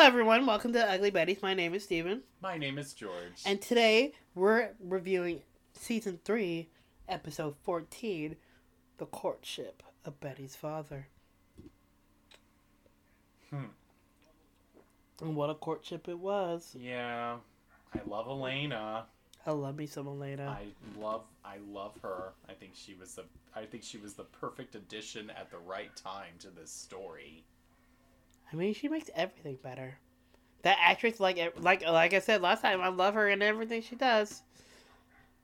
Hello, everyone. Welcome to Ugly Betties. My name is Steven. My name is George. And today we're reviewing season 3, episode 14 The Courtship of Betty's Father. Hmm. And what a courtship it was. yeah, I love Elena. I love me some Elena. I love I love her. I think she was the I think she was the perfect addition at the right time to this story. I mean, she makes everything better. That actress, like like like I said last time, I love her and everything she does.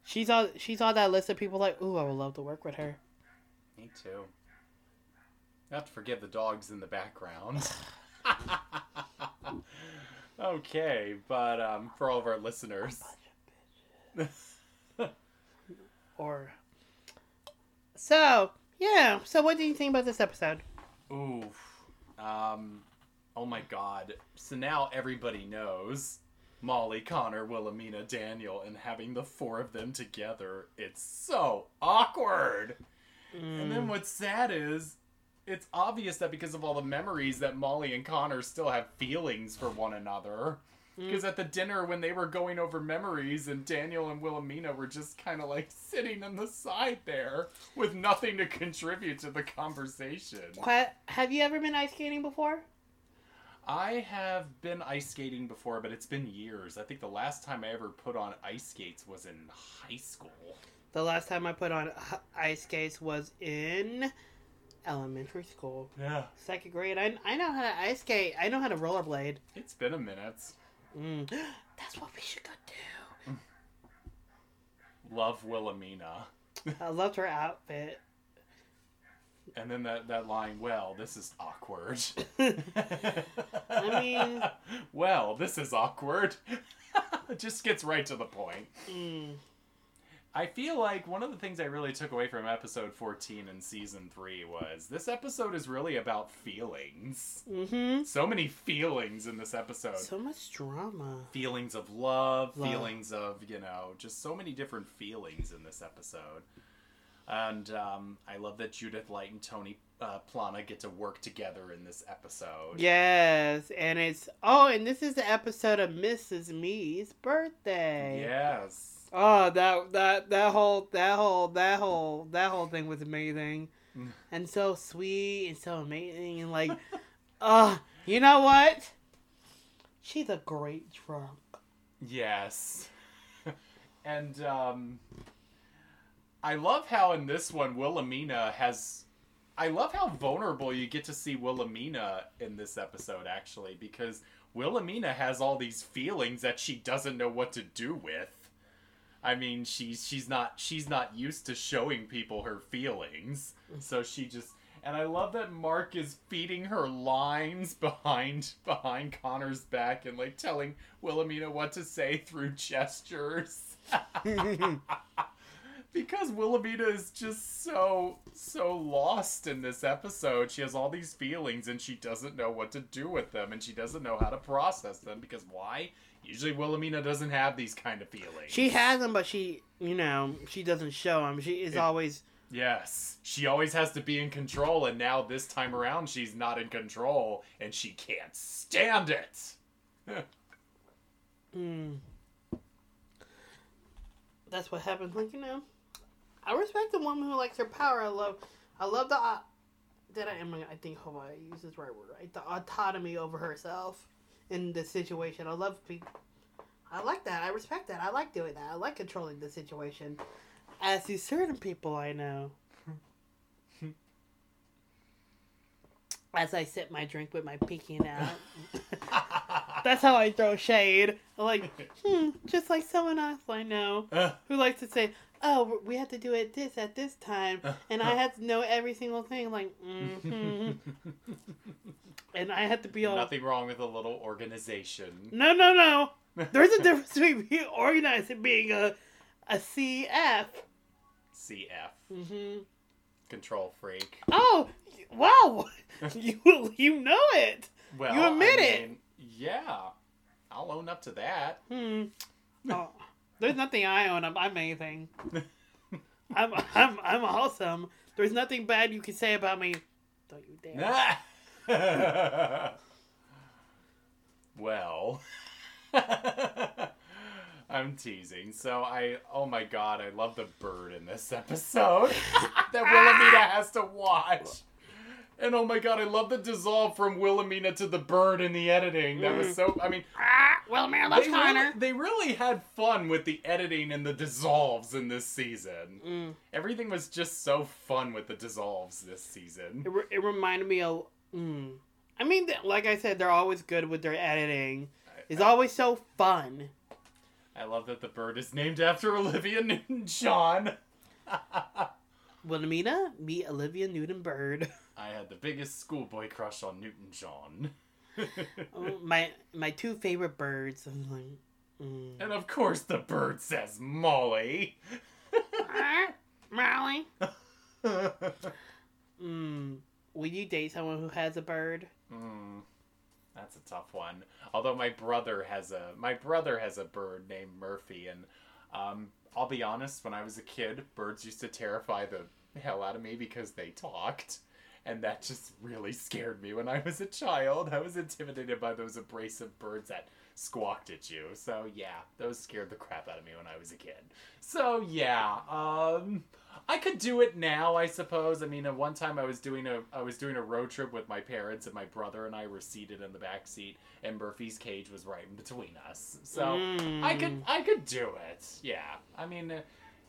She's on she's on that list of people like, ooh, I would love to work with her. Me too. Not to forget the dogs in the background. okay, but um, for all of our listeners, Or so yeah. So what do you think about this episode? ooh, um, oh my God! So now everybody knows Molly, Connor, Wilhelmina, Daniel, and having the four of them together. It's so awkward. And then mm. what's sad is it's obvious that because of all the memories that Molly and Connor still have feelings for one another. Mm. Because at the dinner when they were going over memories and Daniel and Wilhelmina were just kind of like sitting on the side there with nothing to contribute to the conversation. Have you ever been ice skating before? I have been ice skating before, but it's been years. I think the last time I ever put on ice skates was in high school. The last time I put on ice skates was in elementary school, Yeah. second grade. I, I know how to ice skate. I know how to rollerblade. It's been a minute. Mm. That's what we should go do. Love Wilhelmina. I loved her outfit. And then that, that line, well, this is awkward. I mean- well, this is awkward. it just gets right to the point. Mm. I feel like one of the things I really took away from episode 14 in season 3 was this episode is really about feelings. Mm-hmm. So many feelings in this episode. So much drama. feelings of love, Love. feelings of, you know, just so many different feelings in this episode. And um, I love that Judith Light and Tony uh, Plana get to work together in this episode. Yes, and it's oh, and this is the episode of Mrs. Meade's birthday. Yes. Oh, that that that whole that whole that whole that whole thing was amazing, and so sweet and so amazing and like, uh, you know what? She's a great drunk. Yes. and um, I love how in this one Wilhelmina has. I love how vulnerable you get to see Wilhelmina in this episode, actually, because Wilhelmina has all these feelings that she doesn't know what to do with. I mean, she's she's not she's not used to showing people her feelings, so she just. And I love that Mark is feeding her lines behind behind Connor's back and like telling Wilhelmina what to say through gestures. because Wilhelmina is just so so lost in this episode. She has all these feelings and she doesn't know what to do with them and she doesn't know how to process them because why? Usually Wilhelmina doesn't have these kind of feelings. She has them, but she, you know, she doesn't show them. She is It- always. Yes. She always has to be in control and now this time around she's not in control and she can't stand it. Mm, that's what happens. Like you know, I respect a woman who likes her power. I love, I love the. Uh, that I am. I think hope I use this right word. Right, the autonomy over herself in the situation. I love people. I like that. I respect that. I like doing that. I like controlling the situation. As do certain people I know. As I sip my drink with my pinky out. That's how I throw shade. Like, hmm, just like someone else I know who likes to say, "Oh, we have to do it this at this time," and I have to know every single thing. Like, mm-hmm. and I have to be all, Nothing wrong with a little organization. no, no, no. There's a difference between being organized and being a a CF. CF. Mm-hmm. Control freak. Oh, wow! you you know it. Well, You admit I it. Yeah, I'll own up to that. Hmm. Oh, there's nothing I own up. I'm anything. I'm I'm I'm awesome. There's nothing bad you can say about me. Don't you dare. well. I'm teasing. So I, oh my god, I love the bird in this episode that Wilhelmina has to watch. And oh my god, I love the dissolve from Wilhelmina to the bird in the editing. That was so. I mean, Ah, well, man, they Connor. really, they really had fun with the editing and the dissolves in this season. Mm. Everything was just so fun with the dissolves this season. It, re- it reminded me of. Mm. I mean, like I said, they're always good with their editing. It's always so fun. I love that the bird is named after Olivia Newton-John. Wilhelmina, meet Olivia Newton Bird. I had the biggest schoolboy crush on Newton-John. Oh, my my two favorite birds. I'm like, mm. and of course the bird says Molly. Ah, Molly. Mm. Will you date someone who has a bird? Hmm, that's a tough one. Although my brother has a my brother has a bird named Murphy, and um, I'll be honest, when I was a kid, birds used to terrify the hell out of me because they talked, and that just really scared me when I was a child. I was intimidated by those abrasive birds that squawked at you. So yeah, those scared the crap out of me when I was a kid. So yeah, um, I could do it now, I suppose. I mean, at one time I was doing a I was doing a road trip with my parents, and my brother and I were seated in the back seat, and Murphy's cage was right in between us. So I could Mm. I could do it. Yeah, I mean,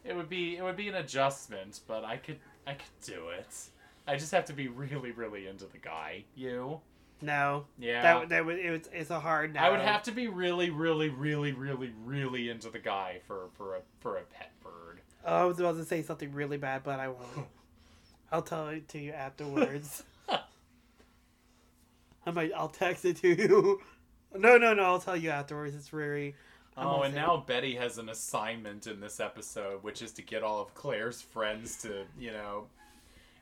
it would be it would be an adjustment, but I could I could do it. I just have to be really really into the guy. You? No. Yeah. That that was it was it's a hard no. I would have to be really, really, really, really, really into the guy for for a for a pet bird. Oh, I was about to say something really bad, but I won't. I'll tell it to you afterwards. I might. I'll text it to you. No, no, no. I'll tell you afterwards. It's very. I'm Oh, and say- now Betty has an assignment in this episode, which is to get all of Claire's friends to, you know,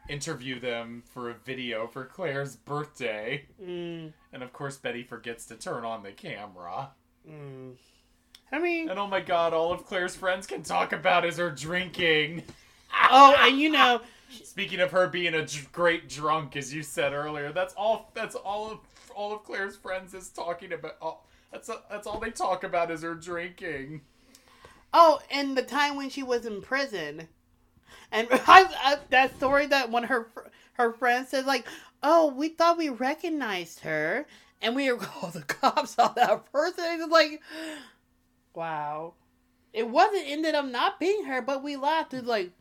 interview them for a video for Claire's birthday. Mm, And of course, Betty forgets to turn on the camera. mm. I mean, And oh my god, all of Claire's friends can talk about is her drinking. oh, and you know, Speaking of her being a great drunk, as you said earlier, that's all. That's all of all of Claire's friends is talking about. All, that's that's all they talk about is her drinking. oh, and the time when she was in prison, and I, I, that story that one of her her friends said like, "Oh, we thought we recognized her, and we were called the cops on that person." It's like, wow, it wasn't ended up not being her, but we laughed. It's like,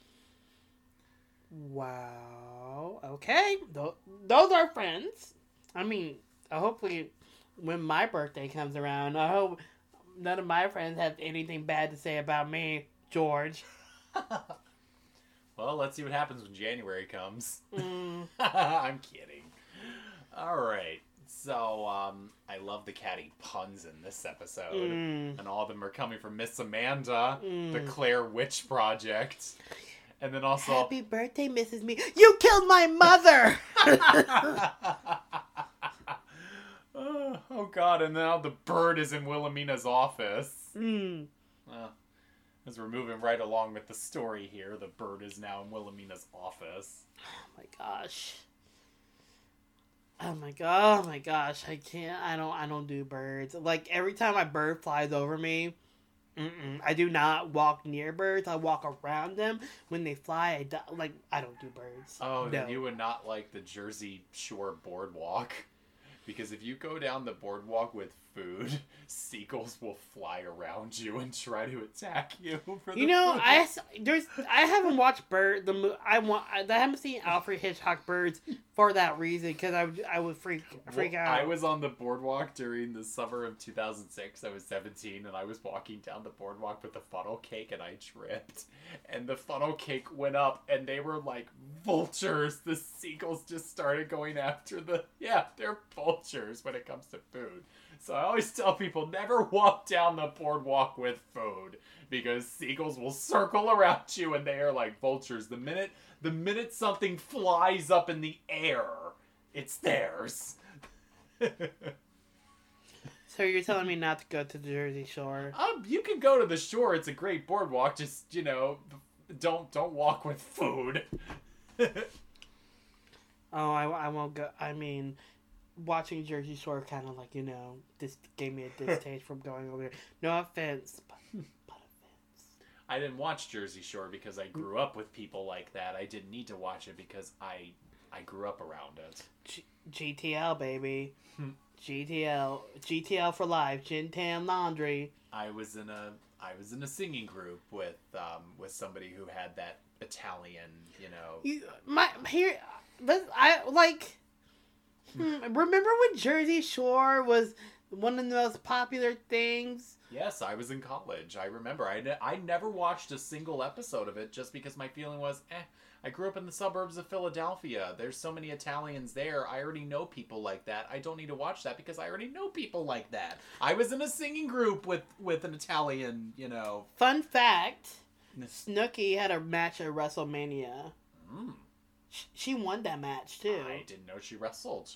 wow, okay, Th- those are friends. I mean, uh, hopefully, when my birthday comes around, I hope none of my friends have anything bad to say about me, George. Well, let's see what happens when January comes. Mm, I'm kidding. All right. So, um, I love the catty puns in this episode. mm, And all of them are coming from Miss Amanda, the Mm. Claire Witch Project. And then also. Happy birthday, Mrs. Meade. You killed my mother! oh, God. And now the bird is in Wilhelmina's office. mm. Well, as we're moving right along with the story here, the bird is now in Wilhelmina's office. Oh my gosh. Oh my god, oh my gosh, I can't I don't I don't do birds. Like every time a bird flies over me, I do not walk near birds. I walk around them. When they fly, I do, like I don't do birds. Oh, no. then you would not like the Jersey Shore boardwalk. Because if you go down the boardwalk with food, seagulls will fly around you and try to attack you. For the You know, food. I there's I haven't watched Bird the mo- I want I haven't seen Alfred Hitchcock Birds for that reason because I would I would freak freak Well, out. I was on the boardwalk during the summer of 2006. I was 17 and I was walking down the boardwalk with the funnel cake and I tripped. And the funnel cake went up and they were like vultures. The seagulls just started going after the. Yeah, they're vultures when it comes to food. So I always tell people never walk down the boardwalk with food because seagulls will circle around you and they are like vultures. The minute the minute something flies up in the air, it's theirs. so you're telling me not to go to the Jersey Shore? Um, you can go to the shore. It's a great boardwalk. Just you know, don't don't walk with food. Oh, I, I won't go. I mean, watching Jersey Shore kind of like you know this gave me a distaste from going over there. No offense, but, but offense. I didn't watch Jersey Shore because I grew up with people like that. I didn't need to watch it because I I grew up around it. G- GTL baby, Hmm. GTL GTL for life. Gym Tan Laundry. I was in a I was in a singing group with um with somebody who had that Italian, you know. You my here, but I like. Hmm, remember when Jersey Shore was one of the most popular things? Yes, I was in college. I remember. I, ne- I never watched a single episode of it just because my feeling was, eh, I grew up in the suburbs of Philadelphia. There's so many Italians there. I already know people like that. I don't need to watch that because I already know people like that. I was in a singing group with with an Italian, you know. Fun fact: Snooki had a match at WrestleMania. Mm, Sh- She won that match too. I didn't know she wrestled.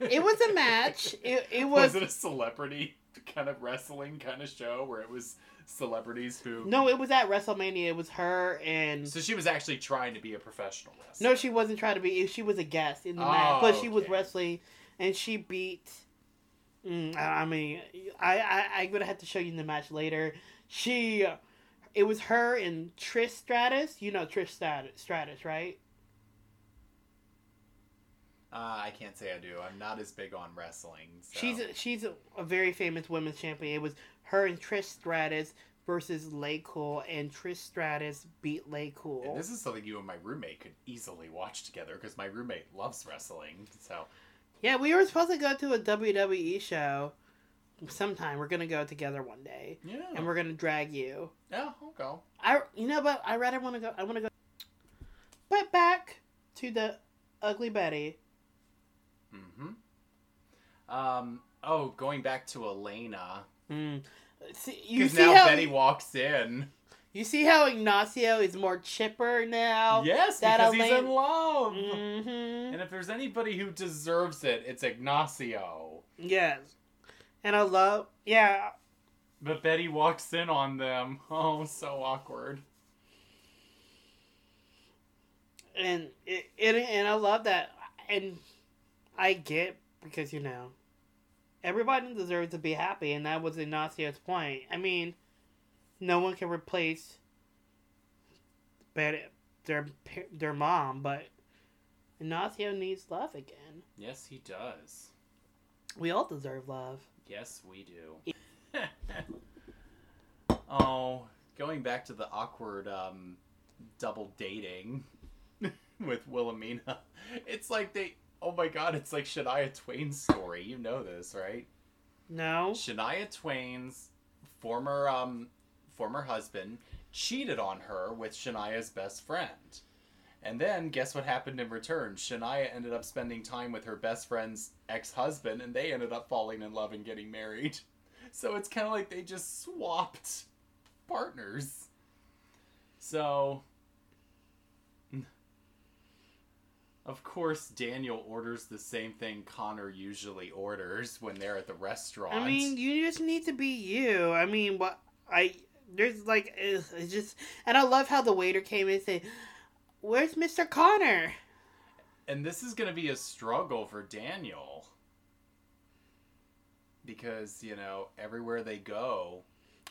It was a match. It, it was was it a celebrity kind of wrestling kind of show where it was celebrities who no, it was at WrestleMania. It was her and so she was actually trying to be a professional wrestler. no, she wasn't trying to be. She was a guest in the match, Oh, but she was okay. wrestling, and she beat. Mm, I I mean, I, I I'm gonna have to show you the match later. She, it was her and Trish Stratus. You know Trish Stratus, Stratus, right? Uh, I can't say I do. I'm not as big on wrestling. So. She's a, she's a, a very famous women's champion. It was her and Trish Stratus versus LayCool, and Trish Stratus beat Lay And Cool. this is something you and my roommate could easily watch together because my roommate loves wrestling. So Yeah, we were supposed to go to a WWE show sometime. We're gonna go together one day, yeah, and we're gonna drag you. yeah, I'll go. I you know, but I rather want to go. I want to go. But back to the Ugly Betty. Mm-hmm. Um. Oh, going back to Elena. Mm. See, you Because see now how Betty walks in. you see how Ignacio is more chipper now. Yes, that because he's Elena- in love. hmm And if there's anybody who deserves it, it's Ignacio. Yes. And I love, yeah, But Betty walks in on them. Oh, so awkward. and it, it and I love that, and I get because you know, everybody deserves to be happy, and that was Ignacio's point. I mean, no one can replace, their their mom, but Ignacio needs love again. Yes, he does. We all deserve love. Yes, we do. oh, going back to the awkward um, double dating with Wilhelmina. It's like they. Oh my god, it's like Shania Twain's story. You know this, right? No, Shania Twain's former um former husband cheated on her with Shania's best friend. And then guess what happened in return? Shania ended up spending time with her best friend's ex-husband and they ended up falling in love and getting married. So it's kind of like they just swapped partners. So of course Daniel orders the same thing Connor usually orders when they're at the restaurant. I mean, you just need to be you. I mean, what I there's like it's just, and I love how the waiter came in and said, "Where's Mister Connor?" And this is going to be a struggle for Daniel. Because, you know, everywhere they go.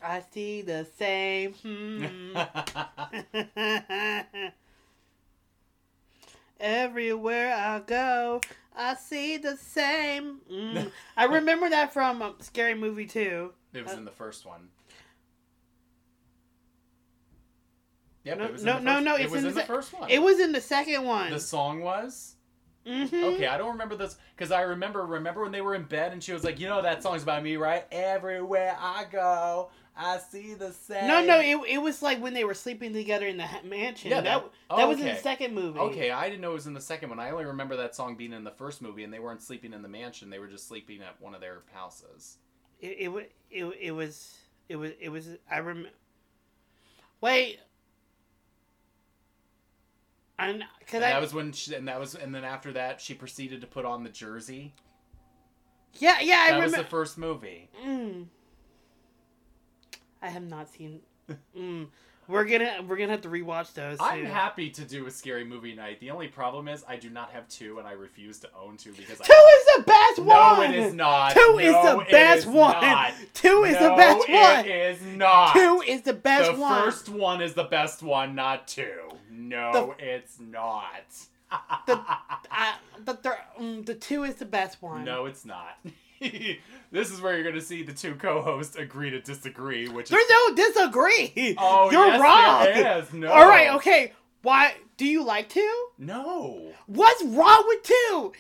I see the same. Hmm. Everywhere I go, I see the same. Mm. I remember that from um, Scary Movie too. it was Uh, in the first one. Yep, No, it was in no, the no, first, no, It it's was in in the se- first one. It was in the second one. The song was? hmm Okay, I don't remember this because I remember remember when they were in bed and she was like, you know that song's about me, right? Everywhere I go, I see the same. No, no, it, it was like when they were sleeping together in the mansion. Yeah, that that- that, was in the second movie. Okay, I didn't know it was in the second one. I only remember that song being in the first movie, and they weren't sleeping in the mansion; they were just sleeping at one of their houses. It it it, it was it was it was I remember. Wait. And cause And I that was when, she, and that was, and then after that, she proceeded to put on the jersey. yeah yeah I that was the first movie. Mm. I have not seen. Mm. We're gonna we're gonna have to rewatch those. I'm happy to do a scary movie night. The only problem is I do not have two, and I refuse to own two because Two I. is the best one. No, it is not. Two is the best is one. not. Two is the best one. It is not. Two is the best one! the first one is the best one, not two. No, it's not. The- I, the thir- mm, the two is the best one. no, it's not. this is where you're going to see the two co-hosts agree to disagree, which is There's no disagree. oh, You're yes, wrong. There is. No. All right, okay. Why do you like two? No. What's wrong with two?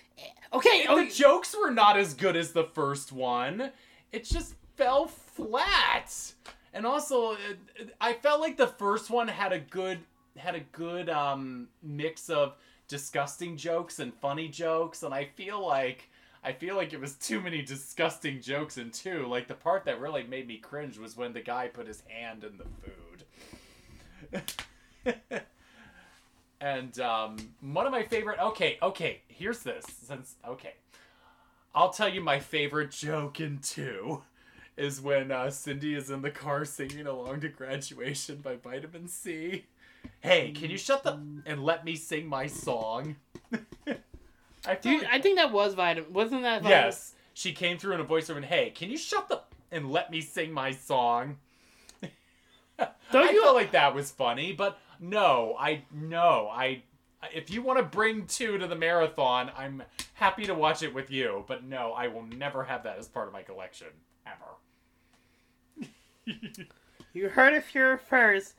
Okay, oh, The jokes were not as good as the first one. It just fell flat. And also, it, it- I felt like the first one had a good had a good um, mix of disgusting jokes and funny jokes, and I feel like I feel like it was too many disgusting jokes in two. Like the part that really made me cringe was when the guy put his hand in the food. and um, one of my favorite. Okay, okay. Here's this. Since okay, I'll tell you my favorite joke in two is when uh, Cindy is in the car singing along to "Graduation" by Vitamin C. Hey, can you shut the and let me sing my song? I feel dude, like- I think that was vitamin. Wasn't that? Vitamin? yes, she came through in a voiceover and hey, can you shut the and let me sing my song? Don't I you? felt like that was funny, but no, I no, I. If you want to bring two to the marathon, I'm happy to watch it with you. But no, I will never have that as part of my collection ever. You heard it here first.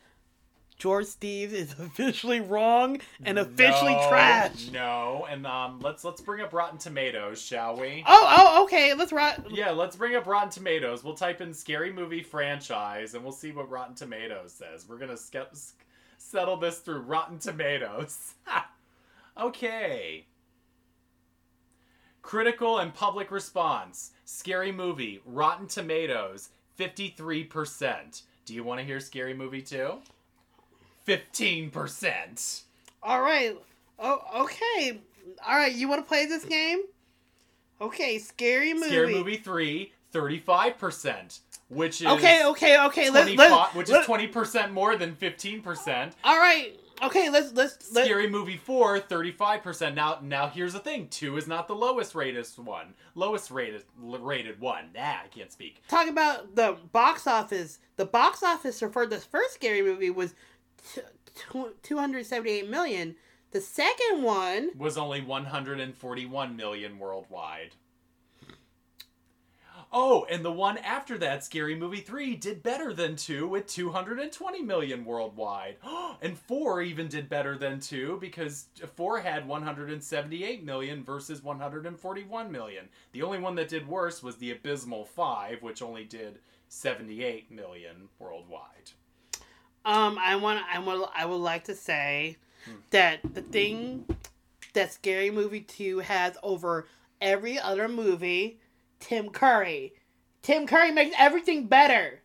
George Steve is officially wrong and officially No, trash. No, and um, let's let's bring up Rotten Tomatoes, shall we? Oh, oh, okay. Let's rock. Yeah, let's bring up Rotten Tomatoes. We'll type in "scary movie franchise" and we'll see what Rotten Tomatoes says. We're gonna ske- settle this through Rotten Tomatoes. okay. Critical and public response: Scary Movie, Rotten Tomatoes, fifty-three percent. Do you want to hear Scary Movie too? Fifteen percent. All right. Oh, okay. All right. You want to play this game? Okay. Scary movie. Scary Movie 3, 35%, which is Okay. Okay. Okay. Let's. 25 Let, which is 20% more than 15%. All right. Okay. Let's. Let's. Let, Scary Movie 4, 35%. Now now here's the thing, 2 is not the lowest rated one. Lowest rated rated one. Nah, I can't speak. talk about the box office. The box office for this first scary movie was 278 million. The second one, Was only 141 million worldwide. Oh, and the one after that, Scary Movie 3, did better than 2 with 220 million worldwide. And 4 even did better than 2 because 4 had 178 million versus 141 million. The only one that did worse was the Abysmal 5, which only did 78 million worldwide. Um, I want, I want, I would like to say Hmm. that the thing that Scary Movie Two has over every other movie, Tim Curry. Tim Curry makes everything better.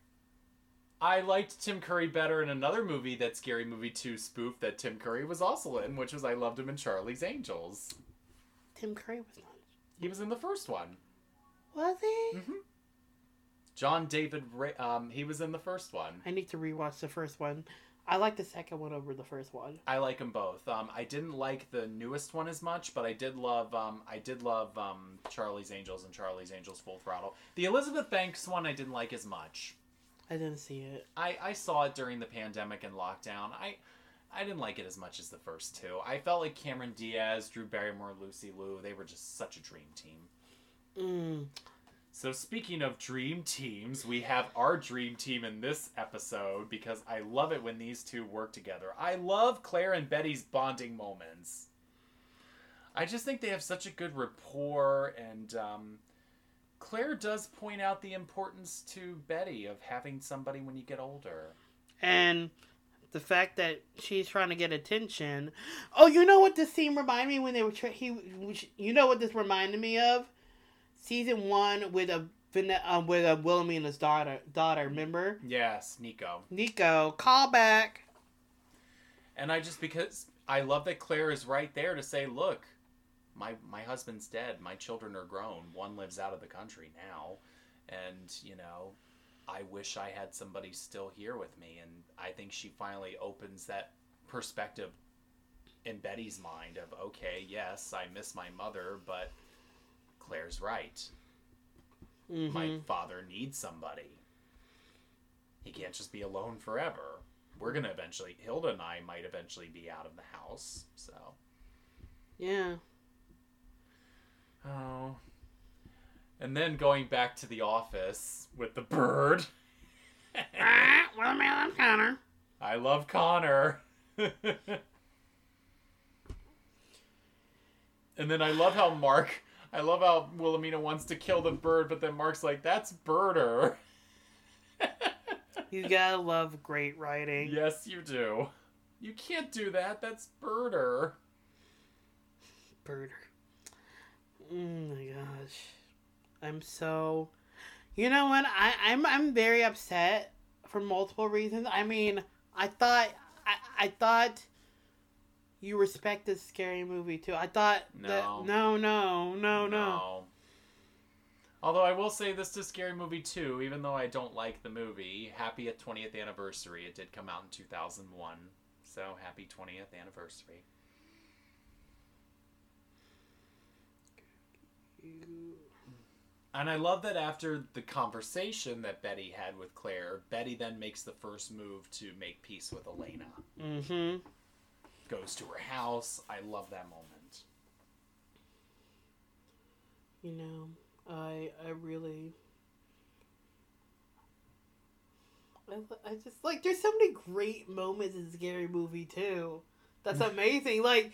I liked Tim Curry better in another movie that Scary Movie 2 spoof that Tim Curry was also in, which was I Loved Him in Charlie's Angels. Tim Curry was not. He was in the first one. Was he? Mhm. John David, Ra- um, he was in the first one. I need to rewatch the first one. I like the second one over the first one. I like them both. Um, I didn't like the newest one as much, but I did love, um, I did love um, Charlie's Angels and Charlie's Angels Full Throttle. The Elizabeth Banks one I didn't like as much. I didn't see it. I, I saw it during the pandemic and lockdown. I I didn't like it as much as the first two. I felt like Cameron Diaz, Drew Barrymore, Lucy Liu, they were just such a dream team. Mm. So speaking of dream teams, we have our dream team in this episode because I love it when these two work together. I love Claire and Betty's bonding moments. I just think they have such a good rapport, and um, Claire does point out the importance to Betty of having somebody when you get older. And the fact that she's trying to get attention. Oh, you know what this scene reminded me when they were. Tra- he, you know what this reminded me of? Season one with a uh, with a Wilhelmina's daughter. Daughter, remember? Yes, Nico. Nico, call back. And I just because I love that Claire is right there to say, look, my my husband's dead. My children are grown. One lives out of the country now, and you know, I wish I had somebody still here with me. And I think she finally opens that perspective in Betty's mind of, okay, yes, I miss my mother, but Claire's right. Mm-hmm. My father needs somebody. He can't just be alone forever. We're gonna eventually Hilda and I might eventually be out of the house, so Yeah. Oh. And then going back to the office with the bird. ah, well, man, I'm Connor. I love Connor. and then I love how Mark, I love how Wilhelmina wants to kill the bird, but then Mark's like, that's Birder. You gotta love great writing. yes, you do. You can't do that. That's Birder. Birder. Oh my gosh. I'm so You know what? I, I'm I'm very upset for multiple reasons. I mean, I thought I, I thought you respected scary movie too. I thought that No. no no no no. Although I will say this to Scary Movie 2, even though I don't like the movie, happy 20th anniversary. It did come out in 2001. So happy 20th anniversary. And I love that after the conversation that Betty had with Claire, Betty then makes the first move to make peace with Elena. Mhm. Goes to her house. I love that moment. You know, I I really I, I just like there's so many great moments in Scary Movie too. That's amazing. Like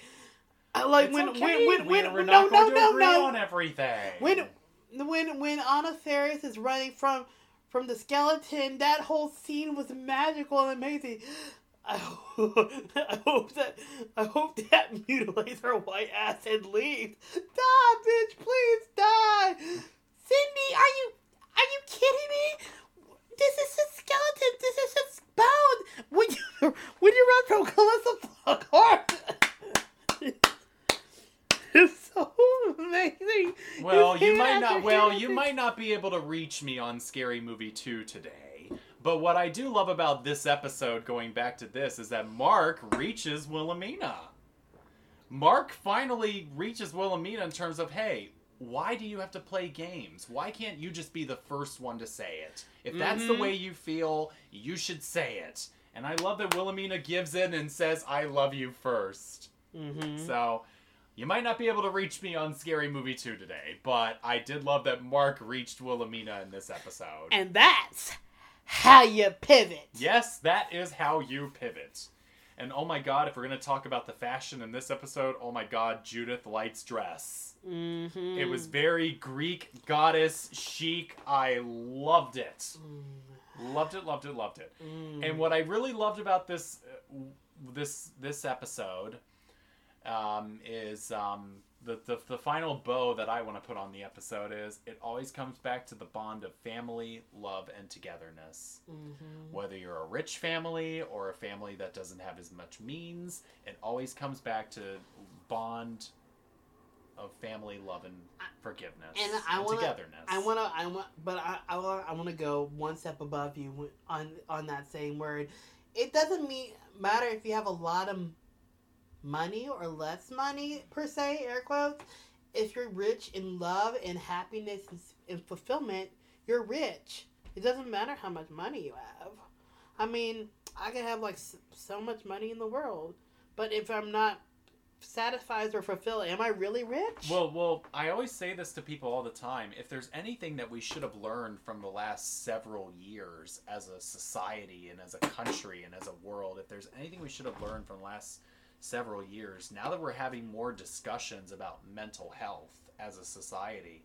I like It's when, okay. when when when we're no not no going to no agree no on everything. when when when Anna Faris is running from from the skeleton, that whole scene was magical and amazing. I hope, I hope that I hope that mutilates her white ass and leaves. Die, bitch! Please die. Cindy, are you are you kidding me? This is a skeleton. This is just bone. When you when you run from Calista Flockhart, it's so amazing. Well, you might not. Well, you might not be able to reach me on Scary Movie Two today. But what I do love about this episode, going back to this, is that Mark reaches Wilhelmina. Mark finally reaches Wilhelmina in terms of, hey, why do you have to play games? Why can't you just be the first one to say it? If that's the Mhm. way you feel, you should say it. And I love that Wilhelmina gives in and says, I love you first. Mm-hmm. So, you might not be able to reach me on Scary Movie 2 today, but I did love that Mark reached Wilhelmina in this episode. And that's how you pivot. yes, that is how you pivot. And oh my god, if we're going to talk about the fashion in this episode, oh my god, Judith Light's dress. Mm-hmm. It was very Greek goddess chic. I loved it. Loved it, loved it, loved it. Mm-hmm. And what I really loved about this uh, this this episode um, is um, the, the the final bow that I want to put on the episode is it always comes back to the bond of family, love, and togetherness. Mm-hmm. Whether you're a rich family or a family that doesn't have as much means, it always comes back to bond of family, love, and forgiveness And I wanna- togetherness. I wanna, I want, but I, I want, I want to go one step above you on on that same word. It doesn't mean matter if you have a lot of money or less money per se, air quotes. If you're rich in love and happiness and, fulfillment, you're rich. It doesn't matter how much money you have. I mean, I can have like so much money in the world, but if I'm not satisfied or fulfilled, am I really rich? Well, well, I always say this to people all the time. If there's anything that we should have learned from the last several years as a society and as a country and as a world, if there's anything we should have learned from the last several years, now that we're having more discussions about mental health as a society,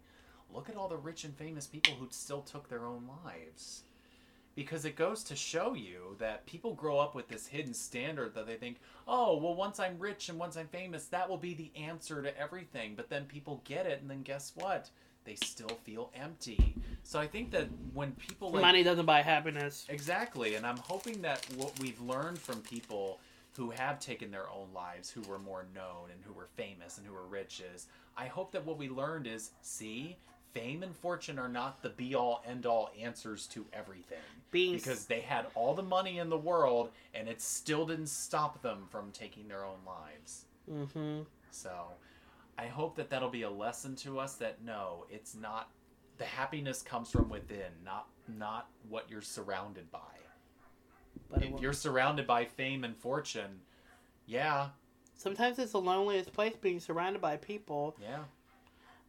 look at all the rich and famous people who still took their own lives. Because it goes to show you that people grow up with this hidden standard that they think, oh, well, once I'm rich and once I'm famous, that will be the answer to everything. But then people get it, and then guess what? They still feel empty. So I think that when people like money doesn't buy happiness. Exactly, and I'm hoping that what we've learned from people who have taken their own lives, who were more known and who were famous and who were rich is, I hope that what we learned is, see, fame and fortune are not the be all end all answers to everything. Being because they had all the money in the world and it still didn't stop them from taking their own lives. Mm-hmm. So I hope that that'll be a lesson to us that no, it's not the happiness comes from within, not not what you're surrounded by. But if you're surrounded by fame and fortune, yeah, sometimes it's the loneliest place being surrounded by people. yeah.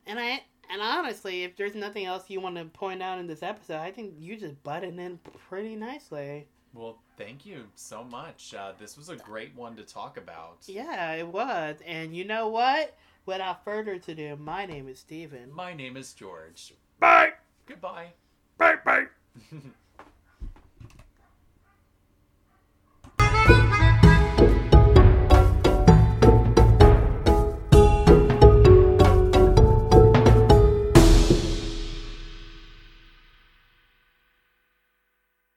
And I and honestly, if there's nothing else you want to point out in this episode, I think you just butted in pretty nicely. Well, thank you so much. Uh, this was a great one to talk about. Yeah, it was. And you know what? Without further ado, my name is Steven. My name is George. Bye! Goodbye. Bye bye!